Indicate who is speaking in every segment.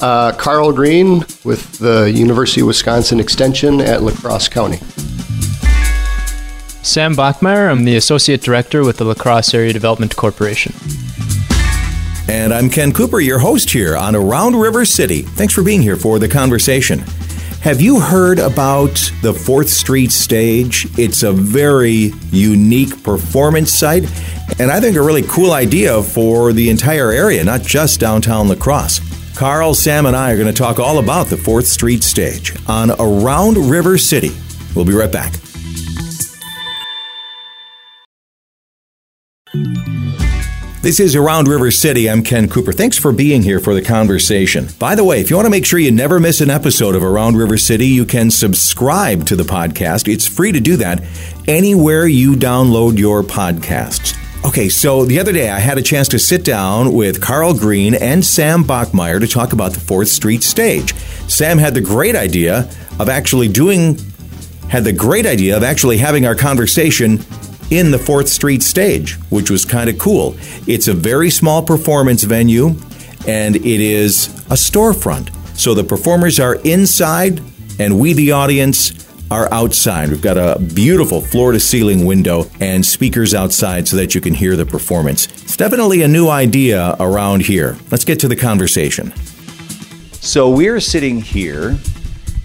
Speaker 1: Uh, Carl Green with the University of Wisconsin Extension at La Crosse County.
Speaker 2: Sam Bachmeyer. I'm the Associate Director with the La Crosse Area Development Corporation.
Speaker 3: And I'm Ken Cooper, your host here on Around River City. Thanks for being here for the conversation. Have you heard about the 4th Street stage? It's a very unique performance site, and I think a really cool idea for the entire area, not just downtown La Crosse. Carl, Sam, and I are going to talk all about the 4th Street stage on Around River City. We'll be right back. This is Around River City. I'm Ken Cooper. Thanks for being here for the conversation. By the way, if you want to make sure you never miss an episode of Around River City, you can subscribe to the podcast. It's free to do that anywhere you download your podcasts. Okay, so the other day I had a chance to sit down with Carl Green and Sam Bachmeyer to talk about the 4th Street stage. Sam had the great idea of actually doing had the great idea of actually having our conversation in the 4th Street stage, which was kind of cool. It's a very small performance venue and it is a storefront. So the performers are inside and we, the audience, are outside. We've got a beautiful floor to ceiling window and speakers outside so that you can hear the performance. It's definitely a new idea around here. Let's get to the conversation. So we're sitting here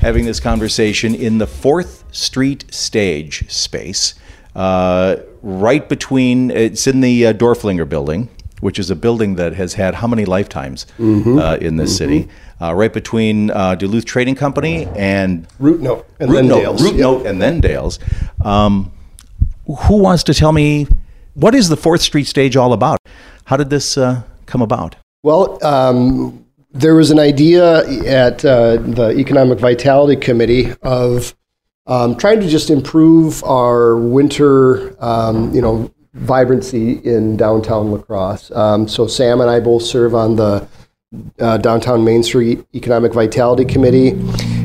Speaker 3: having this conversation in the 4th Street stage space uh, right between, it's in the uh, Dorflinger building, which is a building that has had how many lifetimes
Speaker 1: Mm-hmm.
Speaker 3: uh, in this city? Uh, right between uh, Duluth Trading Company and
Speaker 1: Root Note and
Speaker 3: Root
Speaker 1: then
Speaker 3: Note,
Speaker 1: Dale's.
Speaker 3: Root. Note and then Dale's. Um, who wants to tell me what is the Fourth Street stage all about? How did this uh, come about?
Speaker 1: Well, um, there was an idea at uh, the Economic Vitality Committee of um, trying to just improve our winter, um, you know, vibrancy in downtown La Crosse. Um, so Sam and I both serve on the uh, downtown Main Street Economic Vitality Committee.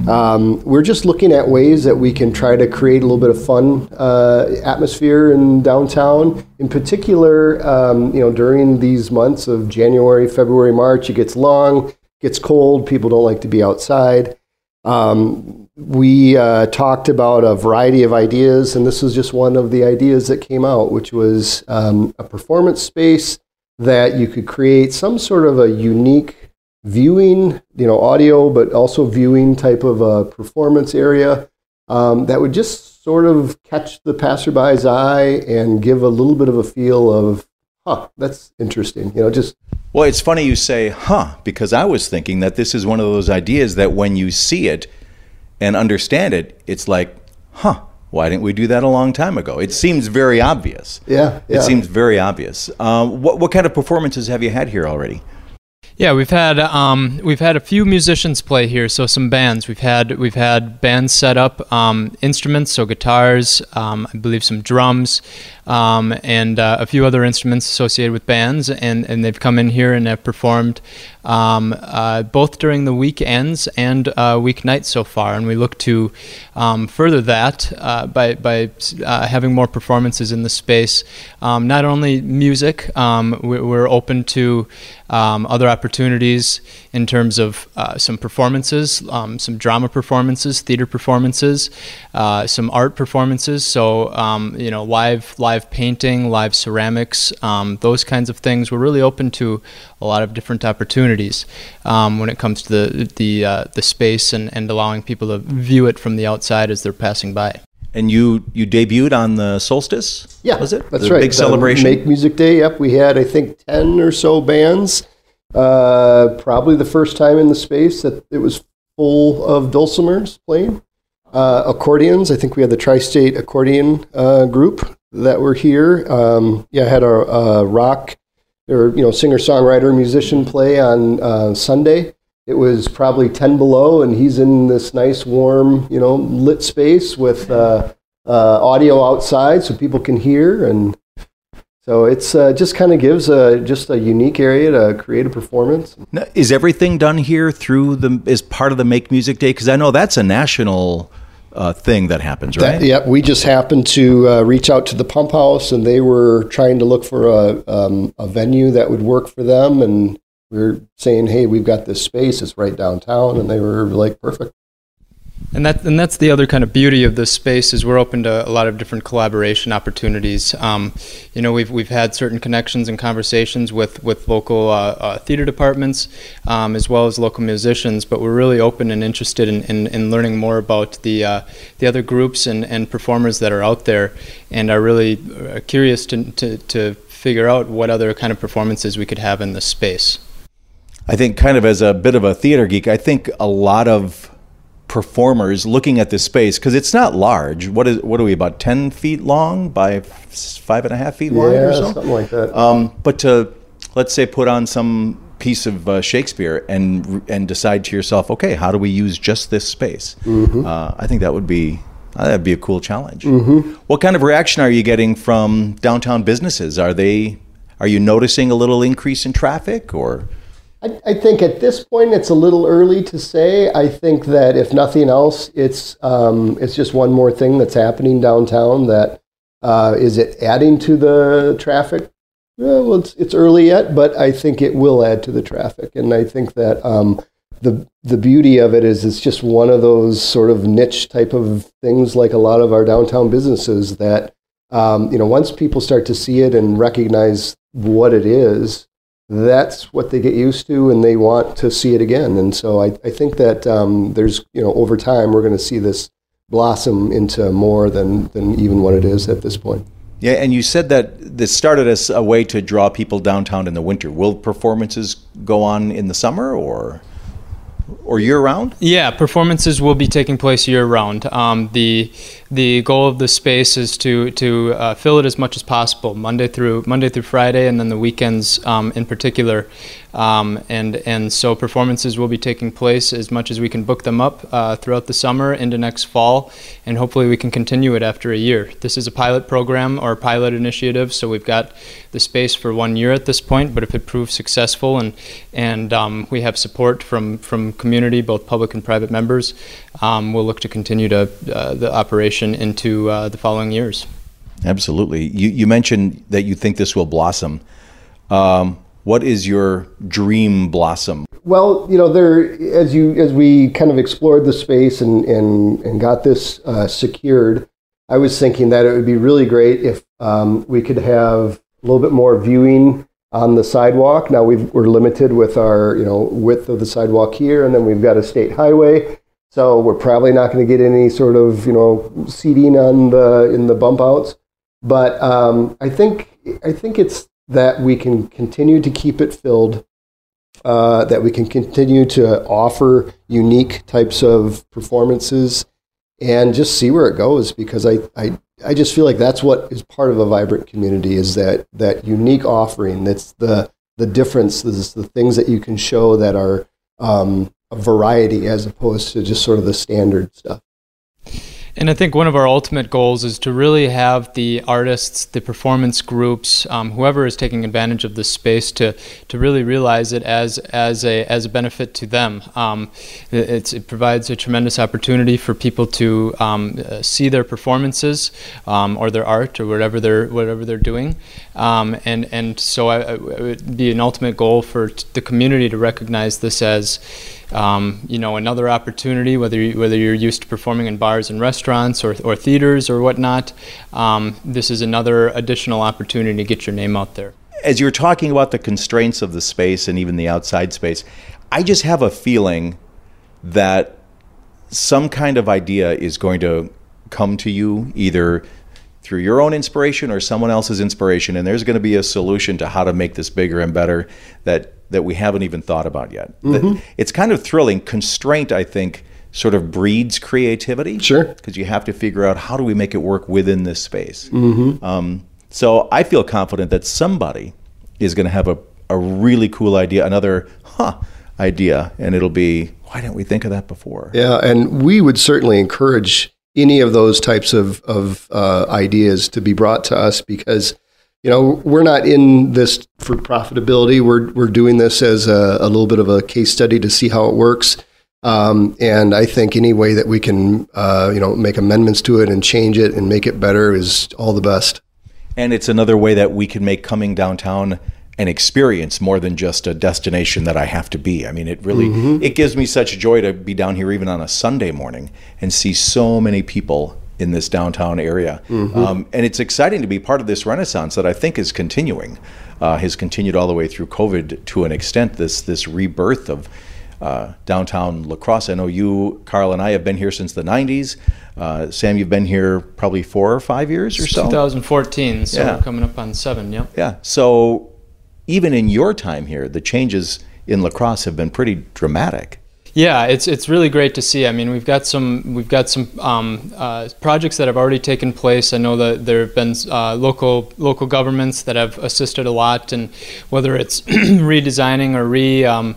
Speaker 1: Um, we're just looking at ways that we can try to create a little bit of fun uh, atmosphere in downtown. In particular, um, you know, during these months of January, February, March, it gets long, gets cold. People don't like to be outside. Um, we uh, talked about a variety of ideas, and this was just one of the ideas that came out, which was um, a performance space that you could create some sort of a unique viewing, you know, audio, but also viewing type of a performance area um, that would just sort of catch the passerby's eye and give a little bit of a feel of, huh, that's interesting. You know, just
Speaker 3: Well, it's funny you say, huh, because I was thinking that this is one of those ideas that when you see it and understand it, it's like, huh, why didn't we do that a long time ago? It seems very obvious.
Speaker 1: yeah, yeah.
Speaker 3: It seems very obvious. Um, what, what kind of performances have you had here already?
Speaker 2: Yeah, we've had um, we've had a few musicians play here, so some bands. We've had we've had bands set up um, instruments, so guitars, um, I believe some drums, um, and uh, a few other instruments associated with bands, and, and they've come in here and have performed um, uh, both during the weekends and uh, weeknights so far, and we look to um, further that uh, by by uh, having more performances in the space. Um, not only music, um, we- we're open to um, other opportunities in terms of uh, some performances, um, some drama performances, theater performances, uh, some art performances. So you know, live live painting, live ceramics, those kinds of things. We're really open to a lot of different opportunities um, when it comes to the the uh, the space and, and allowing people to view it from the outside as they're passing by.
Speaker 3: And you you debuted on the solstice?
Speaker 1: Yeah,
Speaker 3: was it?
Speaker 1: That's
Speaker 3: the
Speaker 1: right.
Speaker 3: Big
Speaker 1: The
Speaker 3: celebration.
Speaker 1: Make Music Day. Yep, we had I think ten or so bands. Uh, probably the first time in the space that it was full of dulcimers playing. Uh, accordions. I think we had the Tri-State Accordion uh, group that were here. Um, yeah, I had a, a rock or you know singer songwriter musician play on uh, Sunday. It was probably ten below, and he's in this nice warm you know lit space with uh, uh, audio outside so people can hear and. So it's uh, just kind of gives a just a unique area to create a performance.
Speaker 3: Now, Is everything done here through the as part of the Make Music Day? Because I know that's a national uh, thing that happens, right?
Speaker 1: That, yep, we just happened to uh, reach out to the pump house, and they were trying to look for a, um, a venue that would work for them. And we were saying, hey, we've got this space, it's right downtown, and they were like, perfect.
Speaker 2: And that and that's the other kind of beauty of this space is we're open to a lot of different collaboration opportunities. Um, you know, we've we've had certain connections and conversations with with local uh, uh, theater departments um, as well as local musicians, but we're really open and interested in, in, in learning more about the uh, the other groups and, and performers that are out there, and are really uh, curious to, to to figure out what other kind of performances we could have in this space.
Speaker 3: I think, kind of as a bit of a theater geek, I think a lot of performers looking at this space because it's not large. What is what are we about ten feet long by five and a half feet wide
Speaker 1: yeah,
Speaker 3: or so?
Speaker 1: something like that.
Speaker 3: Um, but to let's say put on some piece of uh, Shakespeare and and decide to yourself, okay, how do we use just this space?
Speaker 1: Mm-hmm.
Speaker 3: Uh, I think that would be uh, that'd be a cool challenge.
Speaker 1: Mm-hmm.
Speaker 3: What kind of reaction are you getting from downtown businesses? Are they are you noticing a little increase in traffic or?
Speaker 1: I, I think at this point it's a little early to say. I think that if nothing else, it's um, it's just one more thing that's happening downtown. That uh, is it adding to the traffic? Well, it's, it's early yet, but I think it will add to the traffic, and I think that um, the the beauty of it is it's just one of those sort of niche type of things, like a lot of our downtown businesses. That um, you know, once people start to see it and recognize what it is, that's what they get used to and they want to see it again. And so I, I think that um, there's, you know, over time, we're going to see this blossom into more than, than even what it is at this point.
Speaker 3: Yeah, and you said that this started as a way to draw people downtown in the winter. Will performances go on in the summer or? or year round?
Speaker 2: Yeah, performances will be taking place year round. Um, the the goal of the space is to to uh, fill it as much as possible, Monday through Monday through Friday, and then the weekends um, in particular. Um, and and so performances will be taking place as much as we can book them up uh, throughout the summer into next fall, and hopefully we can continue it after a year. This is a pilot program or pilot initiative, so we've got the space for one year at this point. But if it proves successful and and um, we have support from from community, both public and private members, um, we'll look to continue to uh, the operation into uh, the following years.
Speaker 3: Absolutely. You you mentioned that you think this will blossom. Um, what is your dream blossom?
Speaker 1: Well, you know, there as you as we kind of explored the space and and and got this uh, secured, I was thinking that it would be really great if um, we could have a little bit more viewing on the sidewalk. Now we are limited with our you know width of the sidewalk here, and then we've got a state highway, so we're probably not going to get any sort of you know seating on the in the bump outs. But um, I think I think it's that we can continue to keep it filled, uh, that we can continue to offer unique types of performances and just see where it goes because I, I, I just feel like that's what is part of a vibrant community is that, that unique offering. That's the, the difference, is the things that you can show that are um, a variety as opposed to just sort of the standard stuff.
Speaker 2: And I think one of our ultimate goals is to really have the artists, the performance groups, um, whoever is taking advantage of this space, to to really realize it as as a as a benefit to them. Um, it provides a tremendous opportunity for people to um, uh, see their performances um, or their art or whatever they're whatever they're doing, um, and and so I, it would be an ultimate goal for the community to recognize this as um, you know, another opportunity, whether you, whether you're used to performing in bars and restaurants or, or theaters or whatnot, um, this is another additional opportunity to get your name out there.
Speaker 3: As you're talking about the constraints of the space and even the outside space, I just have a feeling that some kind of idea is going to come to you either through your own inspiration or someone else's inspiration and there's going to be a solution to how to make this bigger and better that that we haven't even thought about yet. Mm-hmm. It's kind of thrilling. Constraint, I think, sort of breeds creativity.
Speaker 1: Sure.
Speaker 3: Because you have to figure out how do we make it work within this space.
Speaker 1: Mm-hmm.
Speaker 3: Um, so I feel confident that somebody is going to have a, a really cool idea, another huh idea, and it'll be why didn't we think of that before?
Speaker 1: Yeah, and we would certainly encourage any of those types of of uh, ideas to be brought to us because you know, we're not in this for profitability. We're we're doing this as a, a little bit of a case study to see how it works. Um, and I think any way that we can, uh, you know, make amendments to it and change it and make it better is all the best.
Speaker 3: And it's another way that we can make coming downtown an experience more than just a destination that I have to be. I mean, it really mm-hmm. it gives me such joy to be down here even on a Sunday morning and see so many people in this downtown area. Mm-hmm. Um, and it's exciting to be part of this renaissance that I think is continuing, uh, has continued all the way through COVID to an extent. This this rebirth of uh, downtown La Crosse. I know you, Carl, and I have been here since the '90s. Uh, Sam, you've been here probably four or five years or so.
Speaker 2: 2014, so yeah. coming up on seven. Yep.
Speaker 3: Yeah. So even in your time here, the changes in La Crosse have been pretty dramatic.
Speaker 2: Yeah, it's it's really great to see. I mean, we've got some we've got some um, uh, projects that have already taken place. I know that there have been uh, local local governments that have assisted a lot, and whether it's redesigning or re um,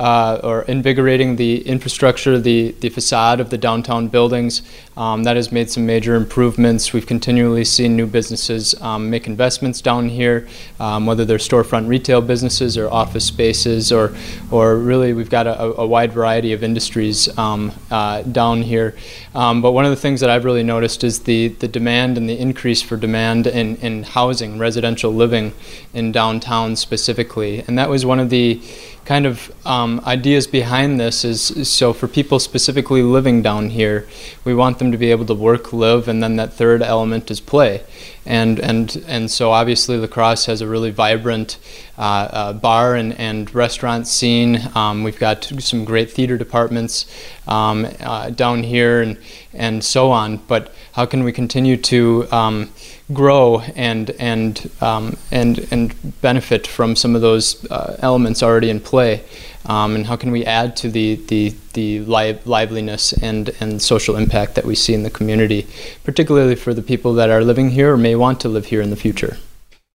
Speaker 2: uh, or invigorating the infrastructure, the, the facade of the downtown buildings. Um, that has made some major improvements. We've continually seen new businesses um, make investments down here, um, whether they're storefront retail businesses or office spaces, or, or really we've got a, a wide variety of industries um, uh, down here. Um, but one of the things that I've really noticed is the, the demand and the increase for demand in, in housing, residential living in downtown specifically. And that was one of the kind of um, ideas behind this is, so for people specifically living down here, we want them to be able to work, live, and then that third element is play. And, and, and so obviously La Crosse has a really vibrant uh, uh, bar and, and restaurant scene. Um, we've got some great theater departments um, uh, down here and, and so on. But how can we continue to um, grow and and um, and and benefit from some of those uh, elements already in play, um, and how can we add to the the the li- liveliness and and social impact that we see in the community, particularly for the people that are living here or may want to live here in the future.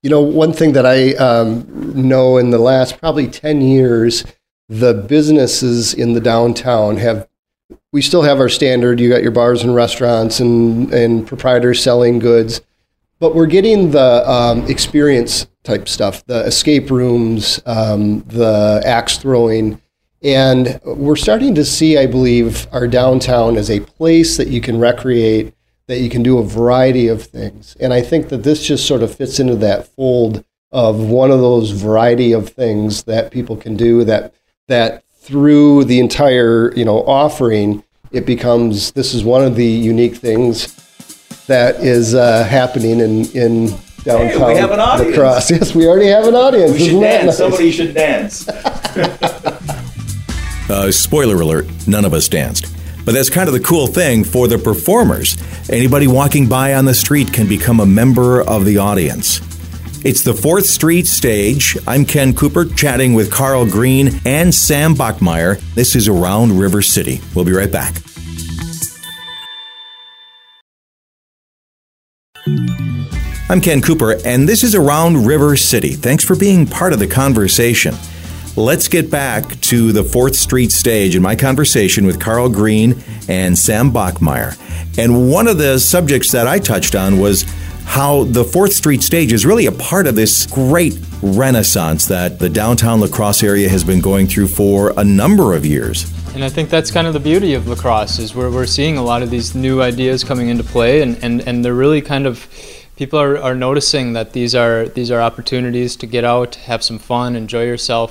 Speaker 1: You know, one thing that I um, know in the last probably ten years, the businesses in the downtown have we still have our standard. You got your bars and restaurants and, and proprietors selling goods but we're getting the um, experience type stuff, the escape rooms, um, the axe throwing. And we're starting to see, I believe, our downtown as a place that you can recreate, that you can do a variety of things. And I think that this just sort of fits into that fold of one of those variety of things that people can do that that through the entire, you know, offering, it becomes this is one of the unique things that is uh, happening in, in downtown
Speaker 3: hey, we have an audience.
Speaker 1: Cross. Yes, we already have an audience.
Speaker 3: We should dance. Nice? Somebody should dance. uh,
Speaker 4: spoiler alert, none of us danced. But that's kind of the cool thing for the performers. Anybody walking by on the street can become a member of the audience. It's the 4th Street stage. I'm Ken Cooper chatting with Carl Green and Sam Bachmeyer. This is Around River City. We'll be right back. I'm Ken Cooper, and this is Around River City. Thanks for being part of the conversation. Let's get back to the 4th Street stage in my conversation with Carl Green and Sam Bachmeyer. And one of the subjects that I touched on was how the 4th Street stage is really a part of this great renaissance that the downtown La Crosse area has been going through for a number of years.
Speaker 2: And I think that's kind of the beauty of La Crosse is where we're seeing a lot of these new ideas coming into play and, and, and they're really kind of people are, are noticing that these are these are opportunities to get out, have some fun, enjoy yourself.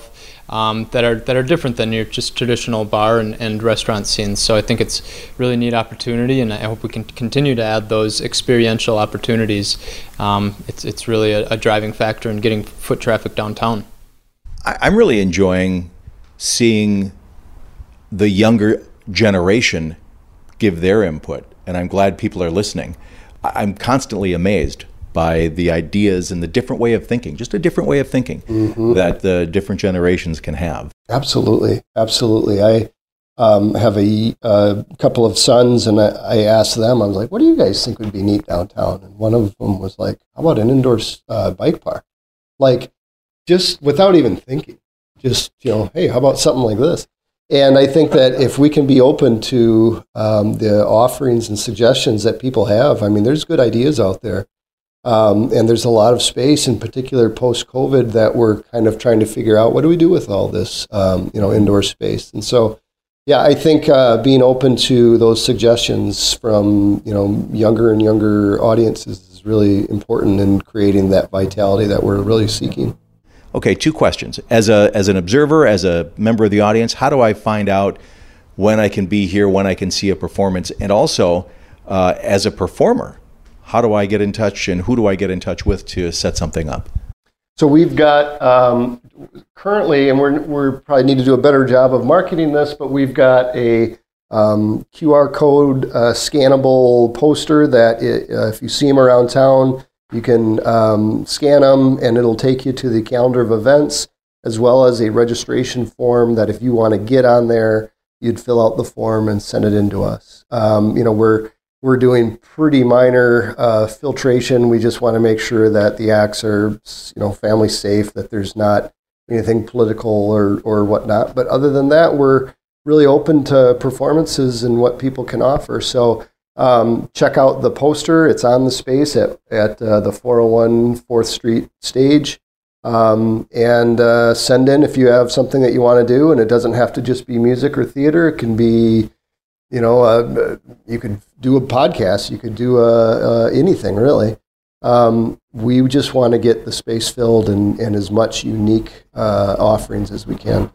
Speaker 2: Um, that are that are different than your just traditional bar and, and restaurant scenes. So I think it's really neat opportunity, and I hope we can continue to add those experiential opportunities. Um, it's it's really a, a, driving factor in getting foot traffic downtown.
Speaker 3: I'm really enjoying seeing the younger generation give their input, and I'm glad people are listening. I'm constantly amazed by the ideas and the different way of thinking, just a different way of thinking mm-hmm. that the different generations can have.
Speaker 1: Absolutely, absolutely. I um, have a, a, couple of sons, and I, I, asked them, I was like, "What do you guys think would be neat downtown?" And one of them was like, "How about an indoor uh, bike park?" Like, just without even thinking, just you know, hey, how about something like this? And I think that if we can be open to um, the offerings and suggestions that people have, I mean, there's good ideas out there. Um, and there's a lot of space, in particular post COVID, that we're kind of trying to figure out what do we do with all this, um, you know, indoor space. And so, yeah, I think uh, being open to those suggestions from you know younger and younger audiences is really important in creating that vitality that we're really seeking.
Speaker 3: Okay, two questions. As a as an observer, as a member of the audience, how do I find out when I can be here, when I can see a performance, and also uh, as a performer, how do I get in touch and who do I get in touch with to set something up?
Speaker 1: So we've got um, currently, and we're we're probably need to do a better job of marketing this, but we've got a um, QR code uh, scannable poster that it, uh, if you see them around town, you can um, scan them and it'll take you to the calendar of events as well as a registration form that if you want to get on there, you'd fill out the form and send it in to us. Um, you know, we're we're doing pretty minor uh, filtration. We just want to make sure that the acts are, you know, family safe, that there's not anything political or, or whatnot. But other than that, we're really open to performances and what people can offer. So um, check out the poster. It's on the space at, at uh, the 401 4th Street stage. Um, and uh, send in if you have something that you want to do. And it doesn't have to just be music or theater, it can be you know, uh, you could do a podcast, you could do uh, uh, anything really. Um, we just want to get the space filled and, and as much unique uh, offerings as we can.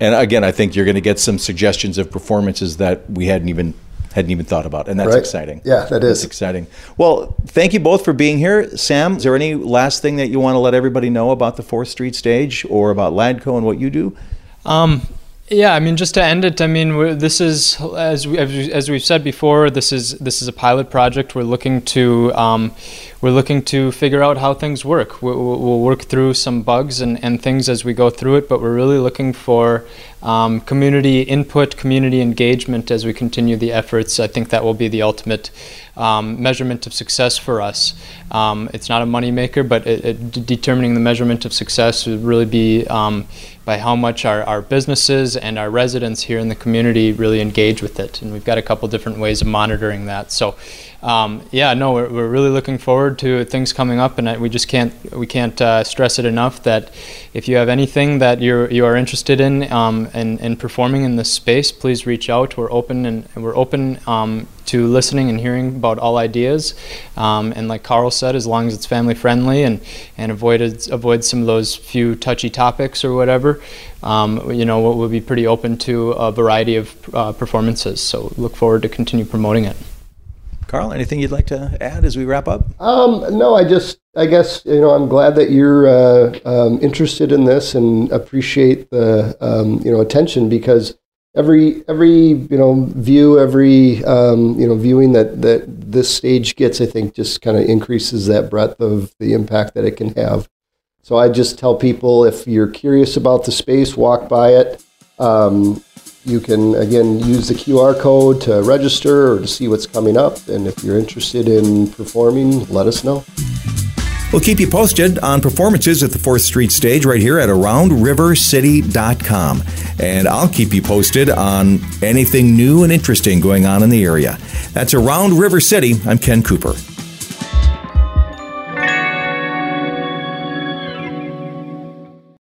Speaker 3: And again, I think you're going to get some suggestions of performances that we hadn't even hadn't even thought about, and that's
Speaker 1: right.
Speaker 3: exciting.
Speaker 1: Yeah, that is
Speaker 3: that's exciting. Well, thank you both for being here. Sam, is there any last thing that you want to let everybody know about the Fourth Street stage or about Ladco and what you do?
Speaker 2: Um, yeah, I mean, just to end it, I mean, this is as we, as we've said before, this is this is a pilot project. We're looking to um, we're looking to figure out how things work. We'll, we'll, work through some bugs and, and things as we go through it, but we're really looking for um, community input, community engagement as we continue the efforts. I think that will be the ultimate um, measurement of success for us. Um, it's not a moneymaker, but it, it, determining the measurement of success would really be um, by how much our, our businesses and our residents here in the community really engage with it. And we've got a couple different ways of monitoring that. So, um, yeah, no, we're, we're really looking forward to things coming up, and we just can't we can't uh, stress it enough that if you have anything that you're you are interested in um, in, in performing in this space, please reach out. We're open and we're open um, to listening and hearing about all ideas. Um, and like Carl said, as long as it's family friendly and and avoided avoid some of those few touchy topics or whatever, um, you know, we'll be pretty open to a variety of uh, performances. So look forward to continue promoting it.
Speaker 3: Carl, anything you'd like to add as we wrap up?
Speaker 1: Um, no, I just, I guess, you know, I'm glad that you're uh, um, interested in this and appreciate the, um, you know, attention because every, every, you know, view, every, um, you know, viewing that, that this stage gets, I think just kind of increases that breadth of the impact that it can have. So I just tell people if you're curious about the space, walk by it. Um, you can, again, use the QR code to register or to see what's coming up. And if you're interested in performing, let us know.
Speaker 3: We'll keep you posted on performances at the 4th Street stage right here at AroundRiverCity.com. And I'll keep you posted on anything new and interesting going on in the area. That's Around River City. I'm Ken Cooper.